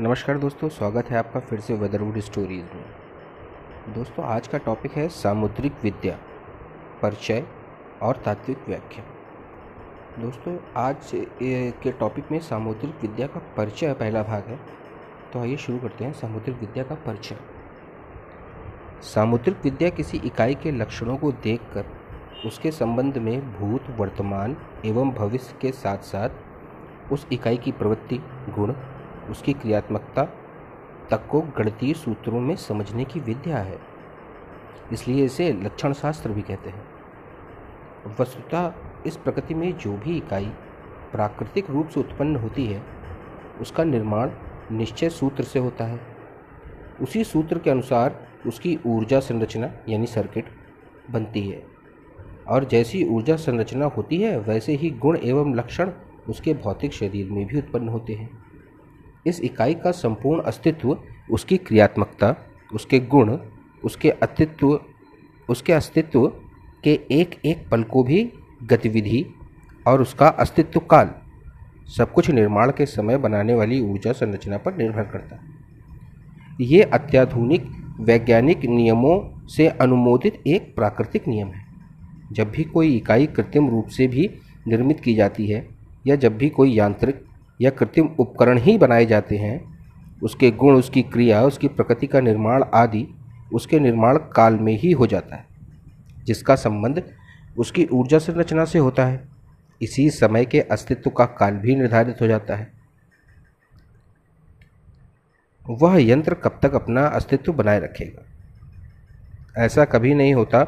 नमस्कार दोस्तों, स्वागत है आपका फिर से वेदरवुड स्टोरीज में। दोस्तों, आज का टॉपिक है सामुद्रिक विद्या, परिचय और तात्विक व्याख्या। दोस्तों, आज के टॉपिक में सामुद्रिक विद्या का परिचय पहला भाग है तो आइए शुरू करते हैं सामुद्रिक विद्या का परिचय। सामुद्रिक विद्या किसी इकाई के लक्षणों को देखकर, उसके संबंध में भूत, वर्तमान एवं भविष्य के साथ साथ उस इकाई की प्रवृत्ति, गुण उसकी क्रियात्मकता तक को गणितीय सूत्रों में समझने की विद्या है। इसलिए इसे लक्षण शास्त्र भी कहते हैं। वस्तुतः इस प्रकृति में जो भी इकाई प्राकृतिक रूप से उत्पन्न होती है, उसका निर्माण निश्चय सूत्र से होता है। उसी सूत्र के अनुसार उसकी ऊर्जा संरचना यानी सर्किट बनती है। और जैसी ऊर्जा संरचना होती है, वैसे ही गुण एवं लक्षण उसके भौतिक शरीर में भी उत्पन्न होते हैं। इस इकाई का संपूर्ण अस्तित्व, उसकी क्रियात्मकता, उसके गुण, उसके अस्तित्व उसके अस्तित्व के एक एक पल को भी गतिविधि और उसका अस्तित्व काल सब कुछ निर्माण के समय बनाने वाली ऊर्जा संरचना पर निर्भर करता है। ये अत्याधुनिक वैज्ञानिक नियमों से अनुमोदित एक प्राकृतिक नियम है। जब भी कोई इकाई कृत्रिम रूप से भी निर्मित की जाती है या जब भी कोई यांत्रिक या कृत्रिम उपकरण ही बनाए जाते हैं, उसके गुण, उसकी क्रिया, उसकी प्रकृति का निर्माण आदि उसके निर्माण काल में ही हो जाता है, जिसका संबंध उसकी ऊर्जा संरचना से होता है। इसी समय के अस्तित्व का काल भी निर्धारित हो जाता है। वह यंत्र कब तक अपना अस्तित्व बनाए रखेगा? ऐसा कभी नहीं होता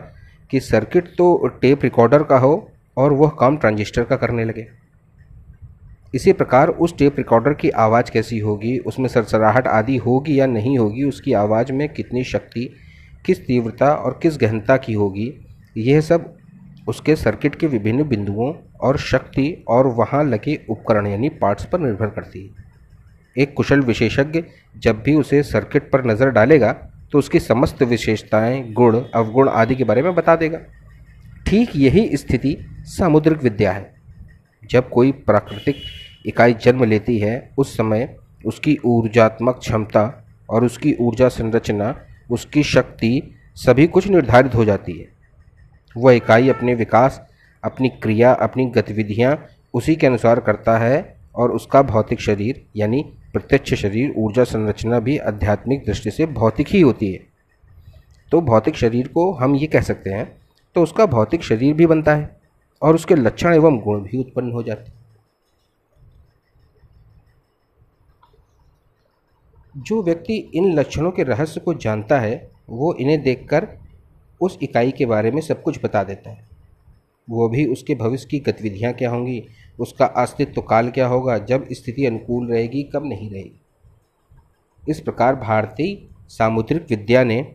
कि सर्किट तो टेप रिकॉर्डर का हो और वह काम ट्रांजिस्टर का करने लगे। इसी प्रकार उस टेप रिकॉर्डर की आवाज़ कैसी होगी, उसमें सरसराहट आदि होगी या नहीं होगी, उसकी आवाज़ में कितनी शक्ति, किस तीव्रता और किस गहनता की होगी, यह सब उसके सर्किट के विभिन्न बिंदुओं और शक्ति और वहाँ लगे उपकरण यानी पार्ट्स पर निर्भर करती है। एक कुशल विशेषज्ञ जब भी उसे सर्किट पर नज़र डालेगा तो उसकी समस्त विशेषताएँ, गुण, अवगुण आदि के बारे में बता देगा। ठीक यही स्थिति सामुद्रिक विद्या है। जब कोई प्राकृतिक इकाई जन्म लेती है, उस समय उसकी ऊर्जात्मक क्षमता और उसकी ऊर्जा संरचना, उसकी शक्ति सभी कुछ निर्धारित हो जाती है। वह इकाई अपने विकास, अपनी क्रिया, अपनी गतिविधियाँ उसी के अनुसार करता है और उसका भौतिक शरीर, यानी प्रत्यक्ष शरीर, ऊर्जा संरचना भी आध्यात्मिक दृष्टि से भौतिक ही होती है। तो भौतिक शरीर को हम ये कह सकते हैं तो उसका भौतिक शरीर भी बनता है और उसके लक्षण एवं गुण भी उत्पन्न हो जाते हैं। जो व्यक्ति इन लक्षणों के रहस्य को जानता है, वो इन्हें देखकर उस इकाई के बारे में सब कुछ बता देता है। वो भी उसके भविष्य की गतिविधियाँ क्या होंगी, उसका अस्तित्व काल क्या होगा, जब स्थिति अनुकूल रहेगी, कब नहीं रहेगी। इस प्रकार भारतीय सामुद्रिक विद्या ने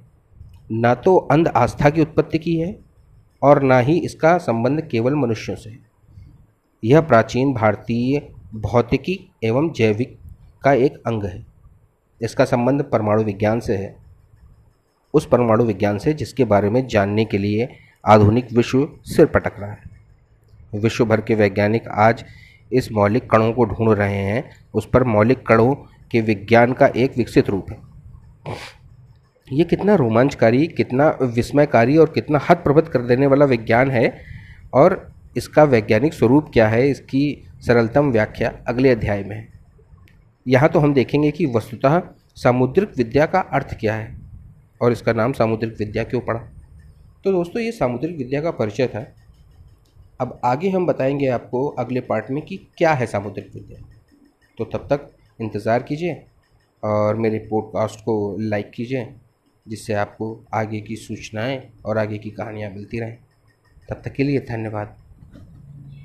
ना तो अंध आस्था की उत्पत्ति की है और ना ही इसका संबंध केवल मनुष्यों से यह प्राचीन भारतीय भौतिकी एवं जैविक का एक अंग है। इसका संबंध परमाणु विज्ञान से है, उस परमाणु विज्ञान से जिसके बारे में जानने के लिए आधुनिक विश्व सिर पटक रहा है। विश्व भर के वैज्ञानिक आज इस मौलिक कणों को ढूंढ रहे हैं, उस पर मौलिक कणों के विज्ञान का एक विकसित रूप है। ये कितना रोमांचकारी, कितना विस्मयकारी और कितना हद प्रभुत कर देने वाला विज्ञान है और इसका वैज्ञानिक स्वरूप क्या है, इसकी सरलतम व्याख्या अगले अध्याय में है। यहाँ तो हम देखेंगे कि वस्तुतः सामुद्रिक विद्या का अर्थ क्या है और इसका नाम सामुद्रिक विद्या क्यों पड़ा? तो दोस्तों, ये सामुद्रिक विद्या का परिचय था। अब आगे हम बताएँगे आपको अगले पार्ट में कि क्या है सामुद्रिक विद्या। तो तब तक इंतज़ार कीजिए और मेरे पॉडकास्ट को लाइक कीजिए, जिससे आपको आगे की सूचनाएँ और आगे की कहानियाँ मिलती रहें। तब तक के लिए धन्यवाद।